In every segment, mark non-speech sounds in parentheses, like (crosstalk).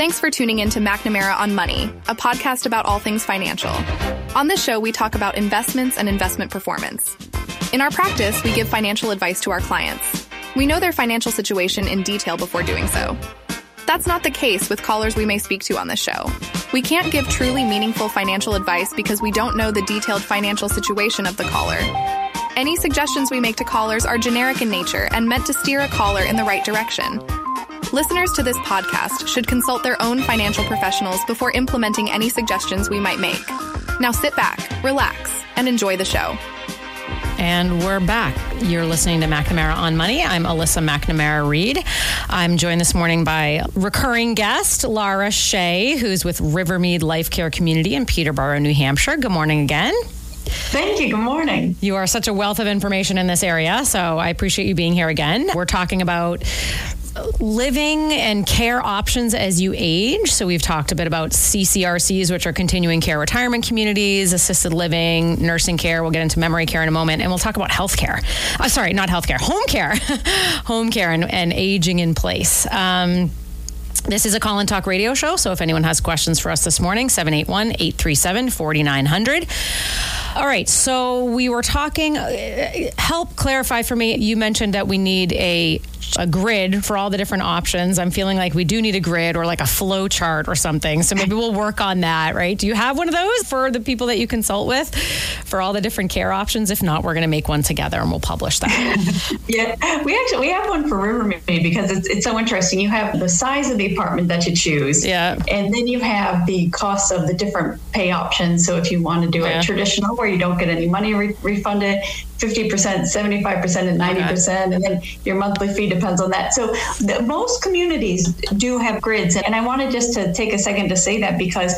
Thanks for tuning in to McNamara on Money, a podcast about all things financial. On this show, we talk about investments and investment performance. In our practice, we give financial advice to our clients. We know their financial situation in detail before doing so. That's not the case with callers we may speak to on this show. We can't give truly meaningful financial advice because we don't know the detailed financial situation of the caller. Any suggestions we make to callers are generic in nature and meant to steer a caller in the right direction. Listeners to this podcast should consult their own financial professionals before implementing any suggestions we might make. Now sit back, relax, and enjoy the show. And we're back. You're listening to McNamara on Money. I'm Alyssa McNamara Reed. I'm joined this morning by recurring guest Lara Shea, who's with Rivermead Life Care Community in Peterborough, New Hampshire. Good morning again. Thank you. Good morning. You are such a wealth of information in this area, so I appreciate you being here again. We're talking about living and care options as you age. So we've talked a bit about CCRCs, which are continuing care retirement communities, assisted living, nursing care. We'll get into memory care in a moment, and we'll talk about healthcare. Uh, sorry, not healthcare, home care, (laughs) home care, and, and, aging in place. Um, this is a call and talk radio show. So if anyone has questions for us this morning, 781 837 4900. All right. So we were talking, uh, help clarify for me. You mentioned that we need a a grid for all the different options. I'm feeling like we do need a grid or like a flow chart or something. So maybe we'll work on that, right? Do you have one of those for the people that you consult with for all the different care options? If not, we're going to make one together and we'll publish that. (laughs) yeah, we actually we have one for Rivermead because it's, it's so interesting. You have the size of the apartment that you choose, yeah, and then you have the costs of the different pay options. So if you want to do yeah. it traditional where you don't get any money re- refunded, 50%, 75%, and 90%. And then your monthly fee depends on that. So the, most communities do have grids. And I wanted just to take a second to say that because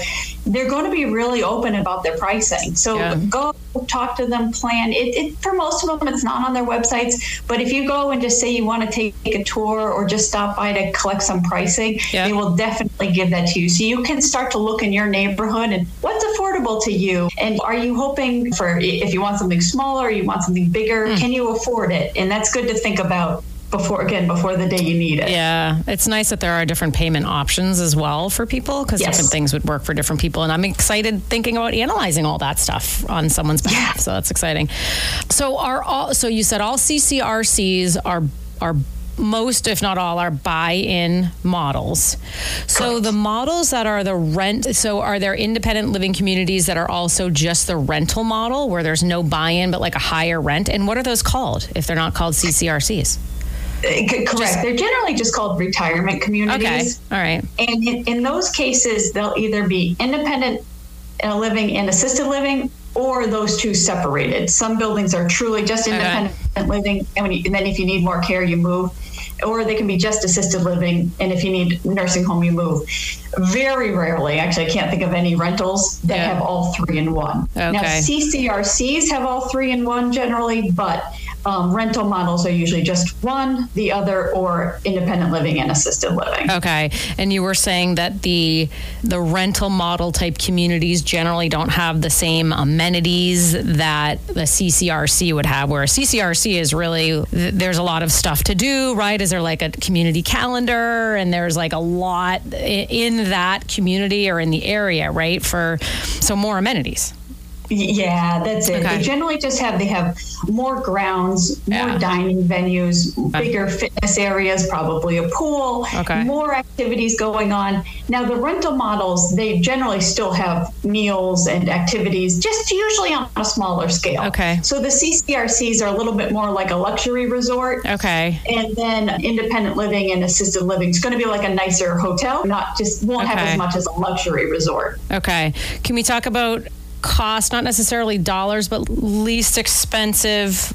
they're going to be really open about their pricing. So yeah. go talk to them, plan. It, it, for most of them, it's not on their websites. But if you go and just say you want to take a tour or just stop by to collect some pricing, yeah. they will definitely give that to you. So you can start to look in your neighborhood and what's affordable to you. And are you hoping for if you want something smaller, you want something bigger? Mm. Can you afford it? And that's good to think about before again before the day you need it. Yeah, it's nice that there are different payment options as well for people because yes. different things would work for different people. And I'm excited thinking about analyzing all that stuff on someone's behalf. Yeah. So that's exciting. So are all so you said all CCRCs are are most, if not all, are buy-in models. So Correct. the models that are the rent, so are there independent living communities that are also just the rental model where there's no buy-in but like a higher rent? And what are those called if they're not called CCRCs? Correct. Just, They're generally just called retirement communities. Okay. All right. And in, in those cases, they'll either be independent uh, living and assisted living or those two separated. Some buildings are truly just independent okay. living, and, you, and, then if you need more care, you move. Or they can be just assisted living, and if you need nursing home, you move. Very rarely, actually, I can't think of any rentals that yeah. have all three in one. Okay. Now, CCRCs have all three in one generally, but um, rental models are usually just one, the other, or independent living and assisted living. Okay, and you were saying that the the rental model type communities generally don't have the same amenities that the CCRC would have. Where a CCRC is really there's a lot of stuff to do, right? Is there like a community calendar, and there's like a lot in that community or in the area, right? For so more amenities. Yeah, that's it. Okay. They generally just have they have more grounds, more yeah. dining venues, bigger fitness areas, probably a pool, okay. more activities going on. Now the rental models, they generally still have meals and activities, just usually on a smaller scale. Okay. So the CCRCs are a little bit more like a luxury resort. Okay. And then independent living and assisted living is going to be like a nicer hotel, not just won't okay. have as much as a luxury resort. Okay. Can we talk about cost, not necessarily dollars, but least expensive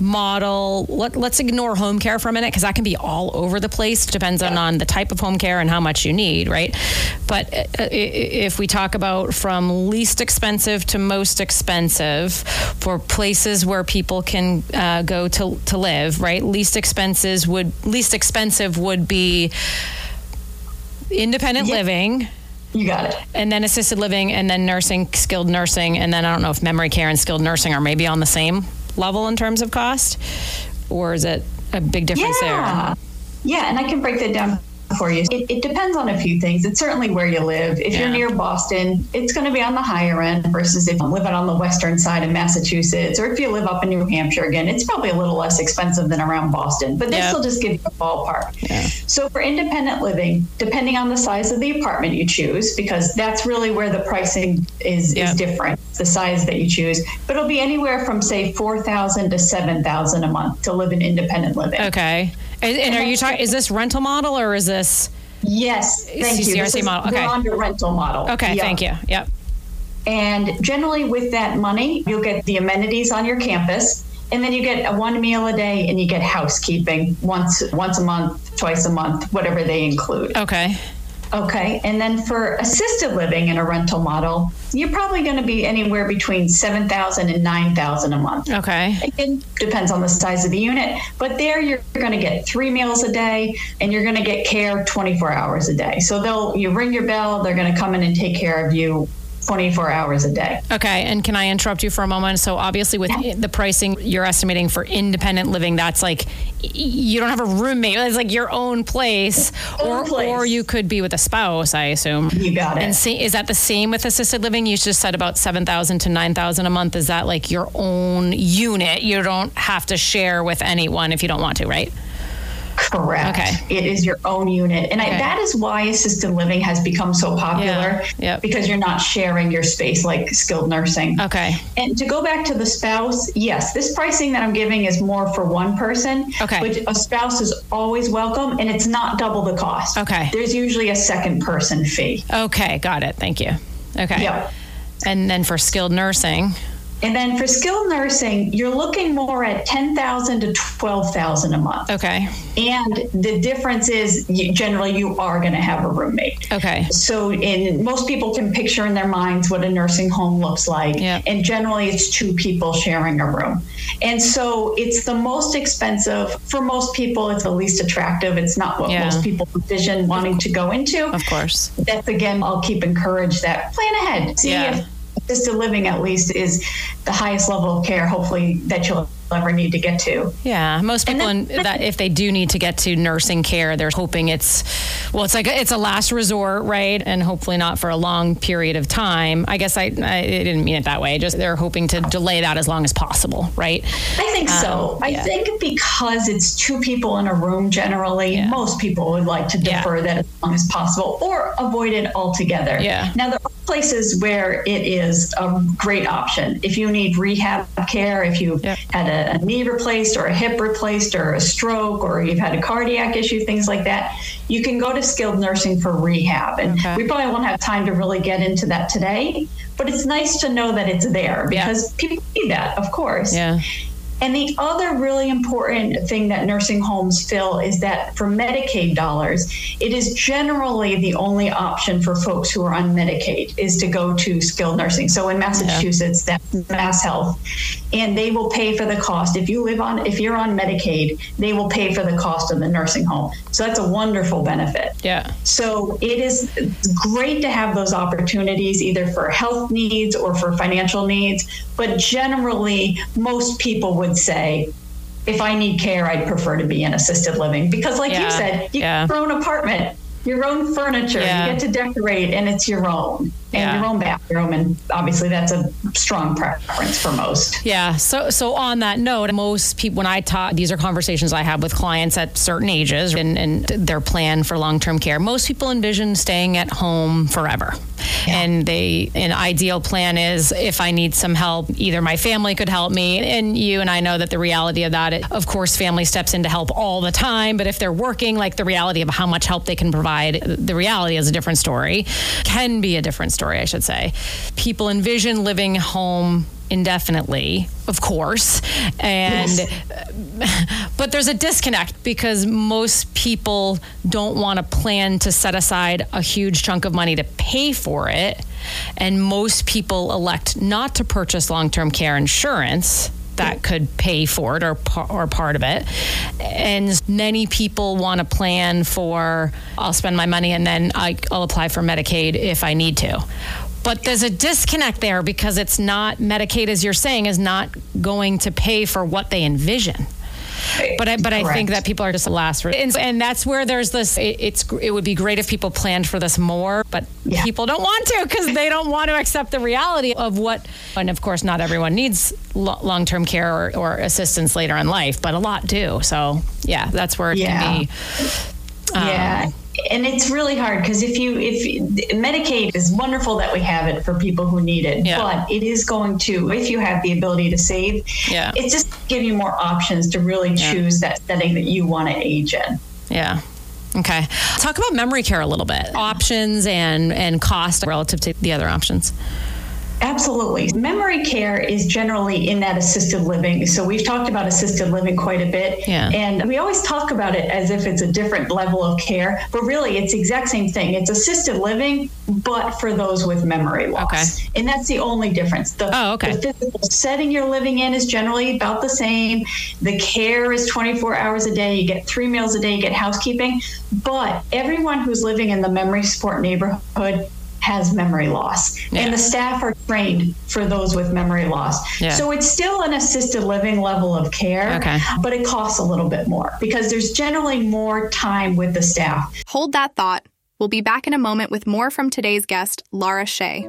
model. Let, us ignore home care for a minute because that can be all over the place. Depends on, on the type of home care and how much you need, right? But uh, if we talk about from least expensive to most expensive for places where people can uh, go to, to live, right? Least expenses would least expensive would be independent living you got it. And then assisted living, and then nursing, skilled nursing, and then I don't know if memory care and skilled nursing are maybe on the same level in terms of cost, or is it a big difference yeah. there? Yeah, and I can break that down for you. It, it, depends on a few things. It's certainly where you live. If yeah. you're near Boston, it's going to be on the higher end versus if you're living on the western side of Massachusetts, or if you live up in New Hampshire again, it's probably a little less expensive than around Boston, but this yep. still just give you a ballpark. Yeah. So for independent living, depending on the size of the apartment you choose, because that's really where the pricing is, yep. is different, the size that you choose, but it'll be anywhere from say 4000 to 7000 a month to live in independent living. Okay. And, and are you talking? Is this rental model or is this? Yes, thank CCRC you. This model. Okay. We're on the rental model. Okay, yep. thank you. Yep. And generally, with that money, you'll get the amenities on your campus, and then you get a one meal a day, and you get housekeeping once once a month, twice a month, whatever they include. Okay. Okay. And then for assisted living in a rental model, you're probably going to be anywhere between 7,000 and 9,000 a month. Okay. It depends on the size of the unit, but there you're going to get 3 meals a day and you're going to get care 24 hours a day. So they'll you ring your bell, they're going to come in and take care of you 24 hours a day. Okay. And can I interrupt you for a moment? So, obviously, with yeah. the pricing you're estimating for independent living, that's like you don't have a roommate. It's like your own place, own or place. or you could be with a spouse. I assume you got it. And see, is that the same with assisted living? You just said about seven thousand to nine thousand a month. Is that like your own unit? You don't have to share with anyone if you don't want to, right? Correct. Okay. It is your own unit. And okay. I, that is why assisted living has become so popular yeah. Yep. because you're not sharing your space like skilled nursing. Okay. And to go back to the spouse, yes, this pricing that I'm giving is more for one person. Okay. But a spouse is always welcome and it's not double the cost. Okay. There's usually a second person fee. Okay. Got it. Thank you. Okay. Yep. And then for skilled nursing. And then for skilled nursing, you're looking more at 10,000 to 12,000 a month. Okay. And the difference is you, generally you are going to have a roommate. Okay. So in most people can picture in their minds what a nursing home looks like. Yep. And generally it's two people sharing a room. And so it's the most expensive for most people it's the least attractive. It's not what yeah. most people envision wanting to go into. Of course. That's again I'll keep encourage that plan ahead. See yeah. if assisted living at least is the highest level of care hopefully that you'll ever need to get to. Yeah, most people then, in, that if they do need to get to nursing care, they're hoping it's well, it's like a, it's a last resort, right? And hopefully not for a long period of time. I guess I, I didn't mean it that way. Just they're hoping to delay that as long as possible, right? I think um, so. I yeah. think because it's two people in a room generally, yeah. most people would like to defer yeah. that as long as possible or avoid it altogether. Yeah. Now there are places where it is a great option. If you need rehab care, if you yep. had a a, knee replaced or a hip replaced or a stroke or you've had a cardiac issue, things like that, you can go to skilled nursing for rehab. And okay. we probably won't have time to really get into that today, but it's nice to know that it's there because yeah. people need that, of course. Yeah. And the other really important thing that nursing homes fill is that for Medicaid dollars, it is generally the only option for folks who are on Medicaid is to go to skilled nursing. So in Massachusetts, yeah. that's Mass Health, and they will pay for the cost. If you live on, if you're on Medicaid, they will pay for the cost of the nursing home. So that's a wonderful benefit. Yeah. So it is great to have those opportunities either for health needs or for financial needs. But generally, most people would say, if I need care, I'd prefer to be in assisted living because, like yeah. you said, you yeah. your own apartment, your own furniture, yeah. you get to decorate, and it's your own and your own bathroom and obviously that's a strong preference for most yeah so so on that note most people when i talk these are conversations i have with clients at certain ages and, and their plan for long-term care most people envision staying at home forever yeah. and they an ideal plan is if i need some help either my family could help me and you and i know that the reality of that it, of course family steps in to help all the time but if they're working like the reality of how much help they can provide the reality is a different story can be a different story, I should say. People envision living home indefinitely, of course. And yes. (laughs) but there's a disconnect because most people don't want to plan to set aside a huge chunk of money to pay for it. And most people elect not to purchase long-term care insurance that could pay for it or, or part of it. And many people want to plan for, I'll spend my money and then I, I'll apply for Medicaid if I need to. But there's a disconnect there because it's not Medicaid, as you're saying, is not going to pay for what they envision. But I, but Correct. I think that people are just the last, and, and that's where there's this. It, it's it would be great if people planned for this more, but Yeah. people don't want to because they don't want to accept the reality of what. And of course, not everyone needs lo- long term care or, or assistance later in life, but a lot do. So yeah, that's where it Yeah. can be. um, yeah. And it's really hard because if you if Medicaid is wonderful that we have it for people who need it, Yeah. but it is going to if you have the ability to save, Yeah. it's just give you more options to really choose that setting that you want to age in. Yeah. Okay. Talk about memory care a little bit. Options and and cost relative to the other options. Absolutely. Memory care is generally in that assisted living. So we've talked about assisted living quite a bit. Yeah. And we always talk about it as if it's a different level of care, but really it's the exact same thing. It's assisted living, but for those with memory loss. Okay. And that's the only difference. The, Oh, okay. the physical setting you're living in is generally about the same. The care is 24 hours a day. You get three meals a day, you get housekeeping. But everyone who's living in the memory support neighborhood has memory loss. Yeah. And the staff are trained for those with memory loss. Yeah. So it's still an assisted living level of care, Okay. but it costs a little bit more because there's generally more time with the staff. Hold that thought. We'll be back in a moment with more from today's guest, Lara Shea.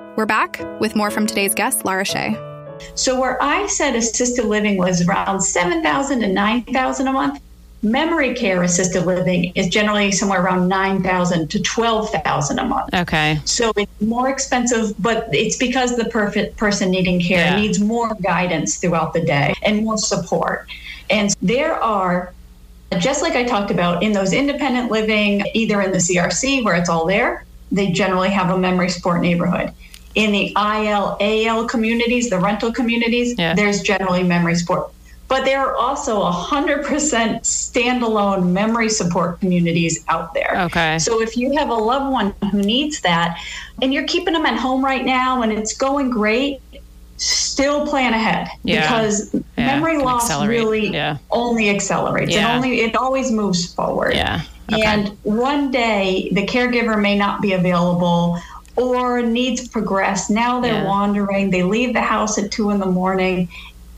We're back with more from today's guest, Lara Shea. So where I said assisted living was around 7,000 to 9,000 a month, memory care assisted living is generally somewhere around 9,000 to 12,000 a month. Okay. So it's more expensive, but it's because the perfect person needing care Yeah. needs more guidance throughout the day and more support. And there are, just like I talked about, in those independent living, either in the CRC where it's all there, they generally have a memory support neighborhood. In the IL, AL communities, the rental communities, Yeah. there's generally memory support. But there are also 100% standalone memory support communities out there. Okay. So if you have a loved one who needs that and you're keeping them at home right now and it's going great, still plan ahead Yeah. because Yeah, memory can loss accelerate. really Yeah. only accelerates. Yeah. It only it always moves forward. Yeah. Okay. And one day the caregiver may not be available or needs progress. Now they're Yeah. wandering. They leave the house at two in the morning,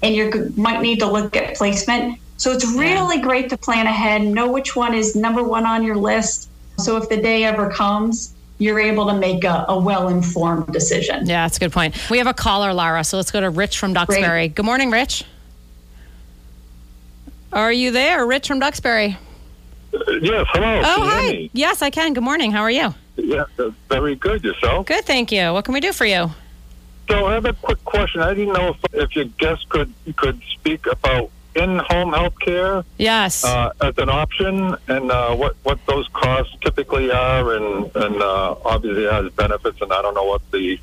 and you might need to look at placement. So it's really great to plan ahead, know which one is number one on your list. So if the day ever comes, you're able to make a, a well informed decision. Yeah, that's a good point. We have a caller, Lara. So let's go to Rich from Duxbury. Good morning, Rich. Are you there, Rich from Duxbury? Uh, yes, hello. Oh, Can you hear hi. me? Yes, I can. Good morning. How are you? Yeah, very good. Yourself? Good, thank you. What can we do for you? So I have a quick question. I didn't know if, if your guest could could speak about in-home health care Yes. uh, as an option and uh, what, what those costs typically are and, and uh, obviously it has benefits and I don't know what the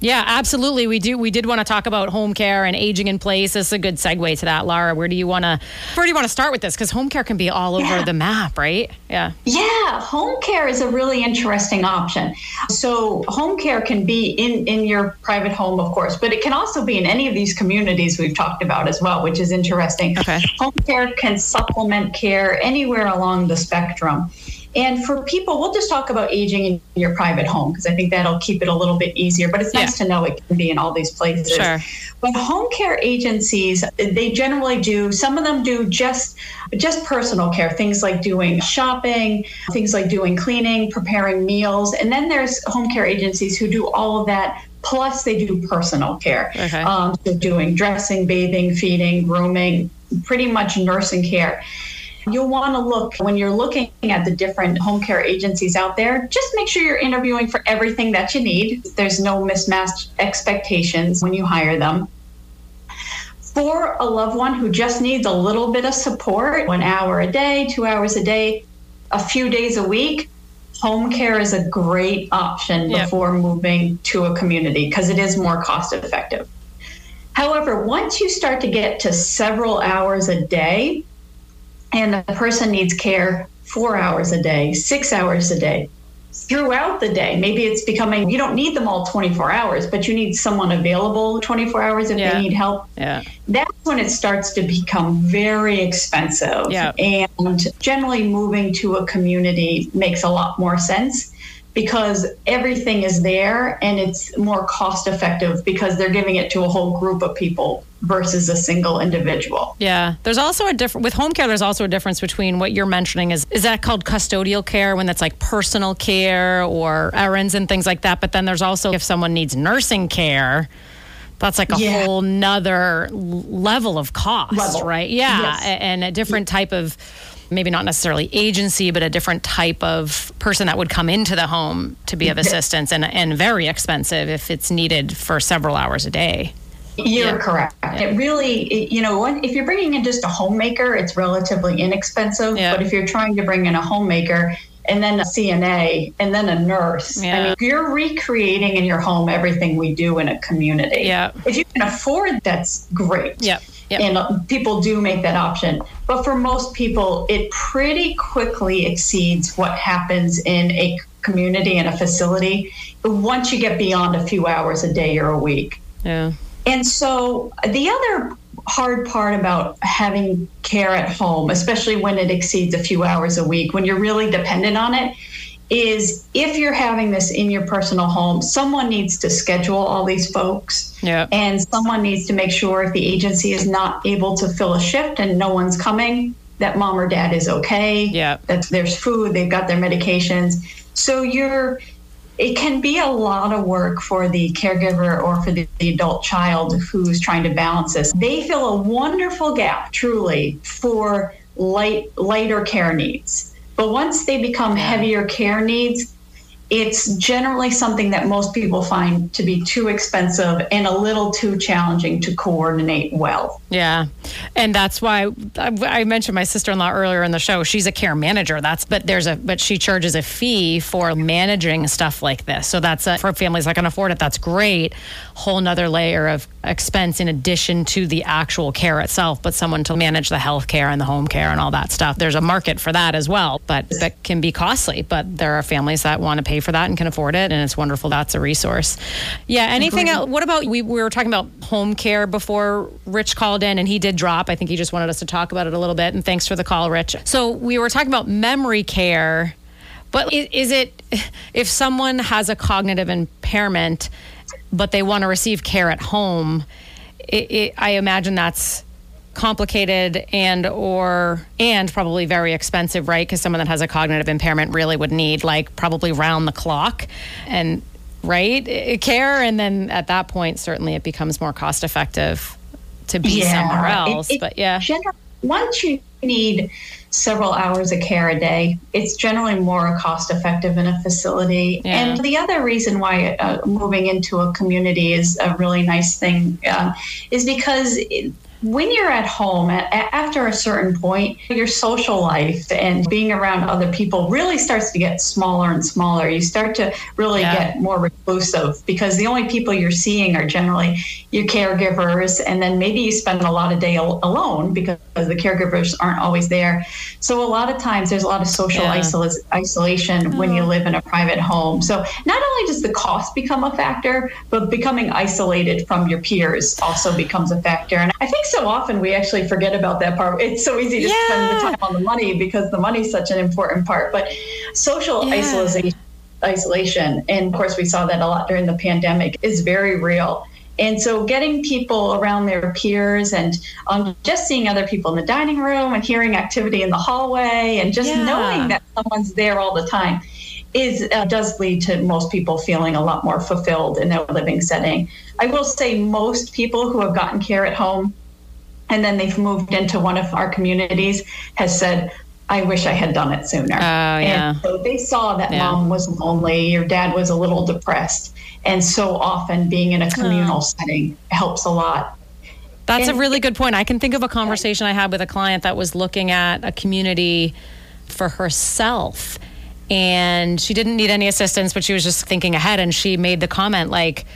yeah, absolutely. We do. We did want to talk about home care and aging in place. This is a good segue to that, Lara. Where do you want to? Where do you want to start with this? Because home care can be all over Yeah. the map, right? Yeah. Yeah, home care is a really interesting option. So home care can be in in your private home, of course, but it can also be in any of these communities we've talked about as well, which is interesting. Okay. Home care can supplement care anywhere along the spectrum. And for people, we'll just talk about aging in your private home because I think that'll keep it a little bit easier. But it's nice to know it can be in all these places. Sure. But home care agencies, they generally do. Some of them do just just personal care, things like doing shopping, things like doing cleaning, preparing meals, and then there's home care agencies who do all of that. Plus, they do personal care. Okay. Um, so doing dressing, bathing, feeding, grooming, pretty much nursing care. You'll want to look when you're looking at the different home care agencies out there, just make sure you're interviewing for everything that you need. There's no mismatched expectations when you hire them. For a loved one who just needs a little bit of support, one hour a day, two hours a day, a few days a week, home care is a great option Yep. before moving to a community because it is more cost effective. However, once you start to get to several hours a day, and the person needs care four hours a day, six hours a day, throughout the day. Maybe it's becoming you don't need them all 24 hours, but you need someone available 24 hours if yeah. they need help. Yeah. That's when it starts to become very expensive. Yeah. And generally moving to a community makes a lot more sense because everything is there and it's more cost effective because they're giving it to a whole group of people versus a single individual. Yeah. There's also a different with home care there's also a difference between what you're mentioning is is that called custodial care when that's like personal care or errands and things like that, but then there's also if someone needs nursing care that's like a yeah. whole nother level of cost, level. right? Yeah, yes. and a different type of maybe not necessarily agency, but a different type of person that would come into the home to be of assistance and, and very expensive if it's needed for several hours a day. You're yeah. correct. Yeah. It really, it, you know, if you're bringing in just a homemaker, it's relatively inexpensive. Yeah. But if you're trying to bring in a homemaker, and then a CNA, and then a nurse. Yeah. I mean, you're recreating in your home everything we do in a community. Yeah. If you can afford, that's great. Yeah. Yep. And people do make that option. But for most people, it pretty quickly exceeds what happens in a community and a facility once you get beyond a few hours a day or a week. Yeah. And so the other hard part about having care at home, especially when it exceeds a few hours a week, when you're really dependent on it, is if you're having this in your personal home, someone needs to schedule all these folks. Yeah. And someone needs to make sure if the agency is not able to fill a shift and no one's coming, that mom or dad is okay. Yeah. That there's food, they've got their medications. So you're it can be a lot of work for the caregiver or for the, the, adult child who's trying to balance this. They fill a wonderful gap, truly, for light lighter care needs. But once they become heavier care needs, it's generally something that most people find to be too expensive and a little too challenging to coordinate well. Yeah. And that's why I mentioned my sister-in-law earlier in the show. She's a care manager. That's but there's a but she charges a fee for managing stuff like this. So that's a, for families that can afford it. That's great. Whole nother layer of expense in addition to the actual care itself, but someone to manage the health care and the home care and all that stuff. There's a market for that as well, but that can be costly. But there are families that want to pay for that and can afford it, and it's wonderful. That's a resource. Yeah. Anything else? What about we, we were talking about home care before Rich called in, and he did drop. I think he just wanted us to talk about it a little bit. And thanks for the call, Rich. So we were talking about memory care, but is it if someone has a cognitive impairment, but they want to receive care at home? It, it, I imagine that's complicated and or and probably very expensive right because someone that has a cognitive impairment really would need like probably round the clock and right care and then at that point certainly it becomes more cost effective to be yeah. somewhere else it, it, but yeah once you need several hours of care a day it's generally more cost effective in a facility yeah. and the other reason why uh, moving into a community is a really nice thing uh, is because it, when you're at home after a certain point your social life and being around other people really starts to get smaller and smaller you start to really yeah. get more reclusive because the only people you're seeing are generally your caregivers and then maybe you spend a lot of day al- alone because the caregivers aren't always there so a lot of times there's a lot of social yeah. isol- isolation oh. when you oh. live in a private home so not only does the cost become a factor but becoming isolated from your peers also becomes a factor and i think so often we actually forget about that part. It's so easy to yeah. spend the time on the money because the money is such an important part. But social yeah. isolation, isolation, and of course we saw that a lot during the pandemic, is very real. And so getting people around their peers and um, just seeing other people in the dining room and hearing activity in the hallway and just yeah. knowing that someone's there all the time is uh, does lead to most people feeling a lot more fulfilled in their living setting. I will say most people who have gotten care at home and then they've moved into one of our communities has said I wish I had done it sooner. Oh, yeah. And so they saw that yeah. mom was lonely, your dad was a little depressed. And so often being in a communal oh. setting helps a lot. That's and, a really good point. I can think of a conversation I had with a client that was looking at a community for herself. And she didn't need any assistance, but she was just thinking ahead. And she made the comment like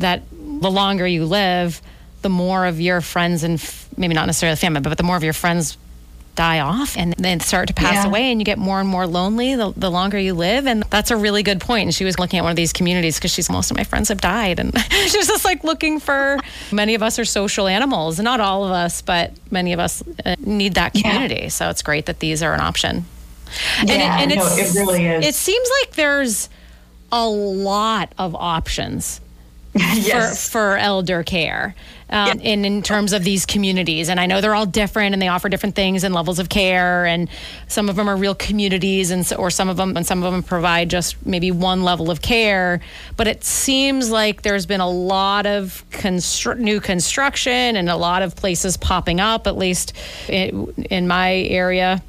that the longer you live, the more of your friends and f- maybe not necessarily the family, but the more of your friends die off and then start to pass Yeah. away and you get more and more lonely the, the longer you live and that's a really good point. and she was looking at one of these communities because she's most of my friends have died and (laughs) she's just like looking for (laughs) many of us are social animals not all of us but many of us uh, need that Yeah. community so it's great that these are an option Yeah, no, it really is. it seems like there's a lot of options (laughs) yes. for, for elder care um, in, in terms of these communities. And I know they're all different and they offer different things and levels of care. And some of them are real communities, and so, or some of them and some of them provide just maybe one level of care. But it seems like there's been a lot of new construction and a lot of places popping up, at least in, in my area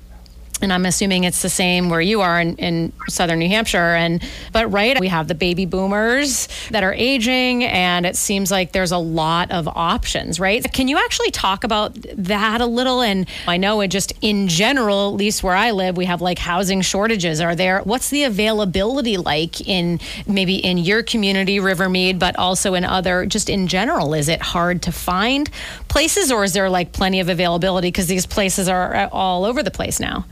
and I'm assuming it's the same where you are in, in southern New Hampshire. And but right, we have the baby boomers that are aging, and it seems like there's a lot of options. Right? Can you actually talk about that a little? And I know it just in general, at least where I live, we have like housing shortages. Are there? What's the availability like in maybe in your community, Rivermead, but also in other? Just in general, is it hard to find places, or is there like plenty of availability because these places are uh, all over the place now?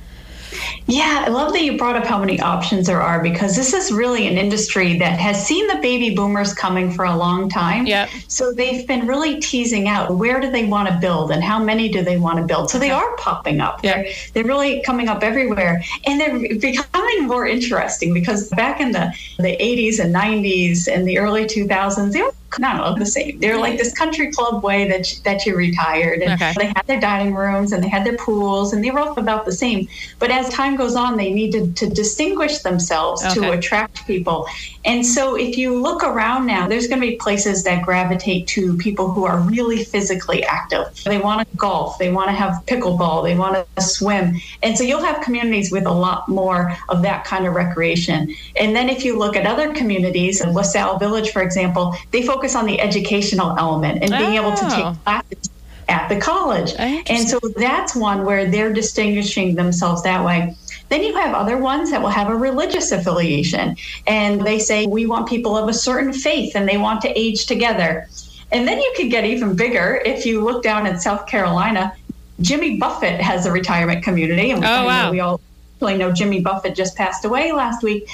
Yeah, I love that you brought up how many options there are because this is really an industry that has seen the baby boomers coming for a long time. Yep. So they've been really teasing out where do they want to build and how many do they want to build. So they are popping up. Yep. They're, they're really coming up everywhere. And they're becoming more interesting because back in the, the 80s and 90s and the early 2000s, they were not all the same. They're like this country club way that you, that you retired, and Okay. they had their dining rooms and they had their pools, and they were all about the same. But as time goes on, they needed to distinguish themselves to attract people. And so, if you look around now, there's going to be places that gravitate to people who are really physically active. They want to golf, they want to have pickleball, they want to swim, and so you'll have communities with a lot more of that kind of recreation. And then, if you look at other communities, Lasell Village, for example, they focus on the educational element and being able to Oh. take classes at the college. And so that's one where they're distinguishing themselves that way. Then you have other ones that will have a religious affiliation and they say, we want people of a certain faith and they want to age together. And then you could get even bigger if you look down at South Carolina. Jimmy Buffett has a retirement community. And Oh, wow. we all really know Jimmy Buffett just passed away last week.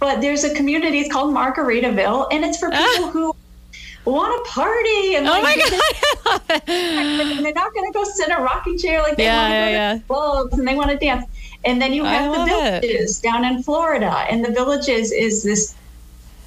But there's a community, it's called Margaritaville, and it's for ah. people who want to party and. Oh like, my God. and they're not going to go sit in a rocking chair like they Yeah, want to go yeah, to clubs and they want to dance. And then you I have the love it. villages down in Florida, and the villages is this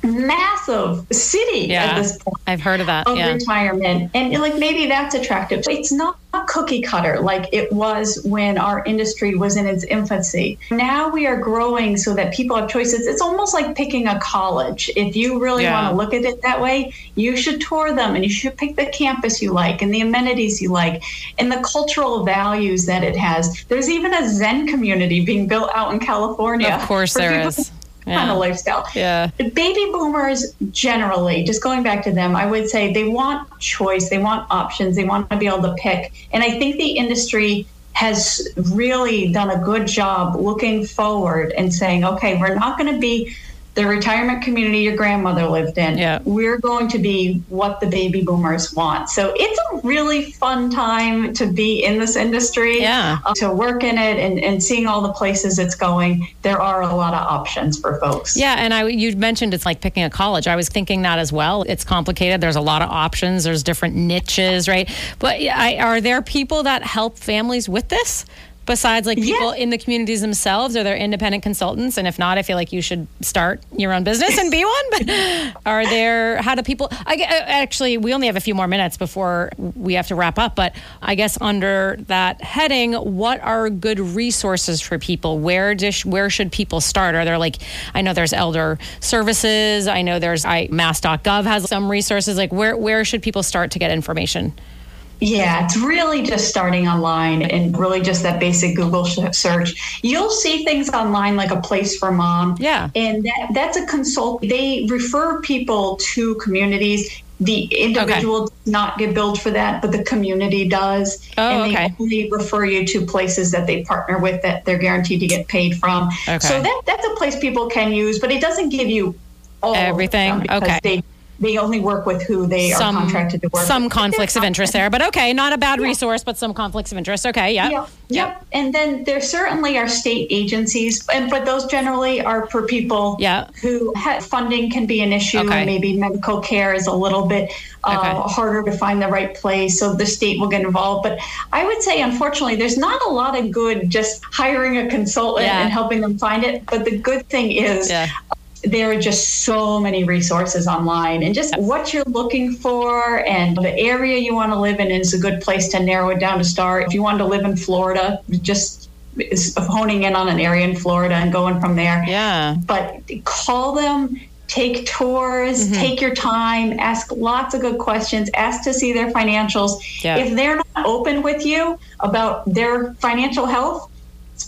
massive city Yeah. at this point I've heard of that. of Yeah. retirement. And like maybe that's attractive. It's not cookie cutter like it was when our industry was in its infancy. Now we are growing so that people have choices. It's almost like picking a college. If you really Yeah. want to look at it that way, you should tour them and you should pick the campus you like and the amenities you like and the cultural values that it has. There's even a Zen community being built out in California. Of course there people is. kind of lifestyle. Yeah. Baby boomers generally, just going back to them, I would say they want choice, they want options, they want to be able to pick. And I think the industry has really done a good job looking forward and saying, okay, we're not going to be the retirement community your grandmother lived in. Yeah. We're going to be what the baby boomers want. So it's a really fun time to be in this industry, Yeah. uh, to work in it and, and seeing all the places it's going. There are a lot of options for folks. Yeah, and I you mentioned it's like picking a college. I was thinking that as well. It's complicated. There's a lot of options. There's different niches, right? But I, are there people that help families with this? Besides, like people Yeah. in the communities themselves, are there independent consultants? And if not, I feel like you should start your own business and be one. But (laughs) are there? How do people? I uh, actually, we only have a few more minutes before we have to wrap up. But I guess under that heading, what are good resources for people? Where dish, where should people start? Are there like I know there's elder services. I know there's I mass.gov has some resources. Like where where should people start to get information? Yeah, it's really just starting online and really just that basic Google search. You'll see things online like a place for mom. Yeah. And that, that's a consult. They refer people to communities. The individual does not get billed for that, but the community does. Oh, and they okay. only refer you to places that they partner with that they're guaranteed to get paid from. Okay. So that, that's a place people can use, but it doesn't give you all Everything? Okay. They, they only work with who they some, are contracted to work some with. conflicts of interest there, but okay, not a bad resource, but some conflicts of interest. Okay, yeah. Yep. Yep. And then there certainly are state agencies, and but those generally are for people Yeah. who have funding can be an issue. Okay. Maybe medical care is a little bit uh, Okay. harder to find the right place, so the state will get involved. But I would say, unfortunately, there's not a lot of good just hiring a consultant Yeah. and helping them find it. But the good thing is Yeah. There are just so many resources online and just what you're looking for and the area you want to live in is a good place to narrow it down to start if you want to live in florida just honing in on an area in florida and going from there Yeah. but call them take tours Mm-hmm. take your time ask lots of good questions ask to see their financials Yeah. if they're not open with you about their financial health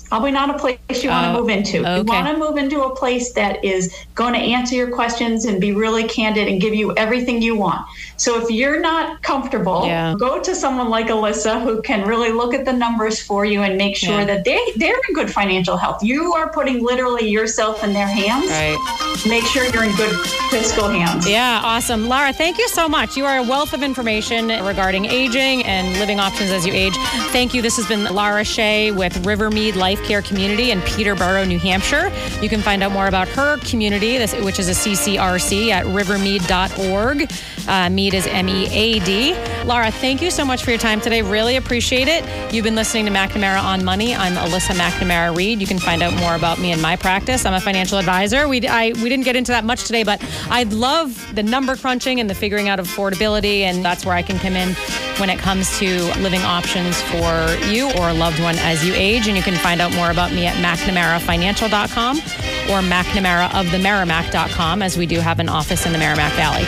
probably not a place you want Oh, uh, to move into okay. you want to move into a place that is going to answer your questions and be really candid and give you everything you want so if you're not comfortable Yeah. go to someone like alyssa who can really look at the numbers for you and make sure Yeah. that they, they're in good financial health you are putting literally yourself in their hands Right. make sure you're in good fiscal hands. Yeah, awesome. Lara, thank you so much. You are a wealth of information regarding aging and living options as you age. Thank you. This has been Lara Shea with Rivermead Life Care Community in Peterborough, New Hampshire. You can find out more about her community, which is a CCRC, at rivermead.org. Uh, Mead is M E A D. Lara, thank you so much for your time today. Really appreciate it. You've been listening to McNamara on Money. I'm Alyssa McNamara Reed. You can find out more about me and my practice. I'm a financial advisor. We I we didn't get into that much today, but I love the number crunching and the figuring out of affordability, and that's where I can come in when it comes to living options for you or a loved one as you age. And you can find out more about me at McNamaraFinancial.com or McNamaraoftheMerrimack.com, as we do have an office in the Merrimack Valley.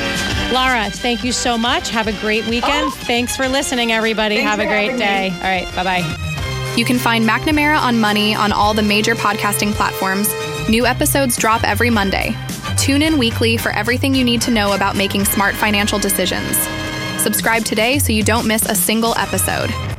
Lara, thank you so much. Have a great weekend. Oh. Thanks for listening, everybody. Thanks have a great day. me. All right, bye bye. You can find McNamara on Money on all the major podcasting platforms. New episodes drop every Monday. Tune in weekly for everything you need to know about making smart financial decisions. Subscribe today so you don't miss a single episode.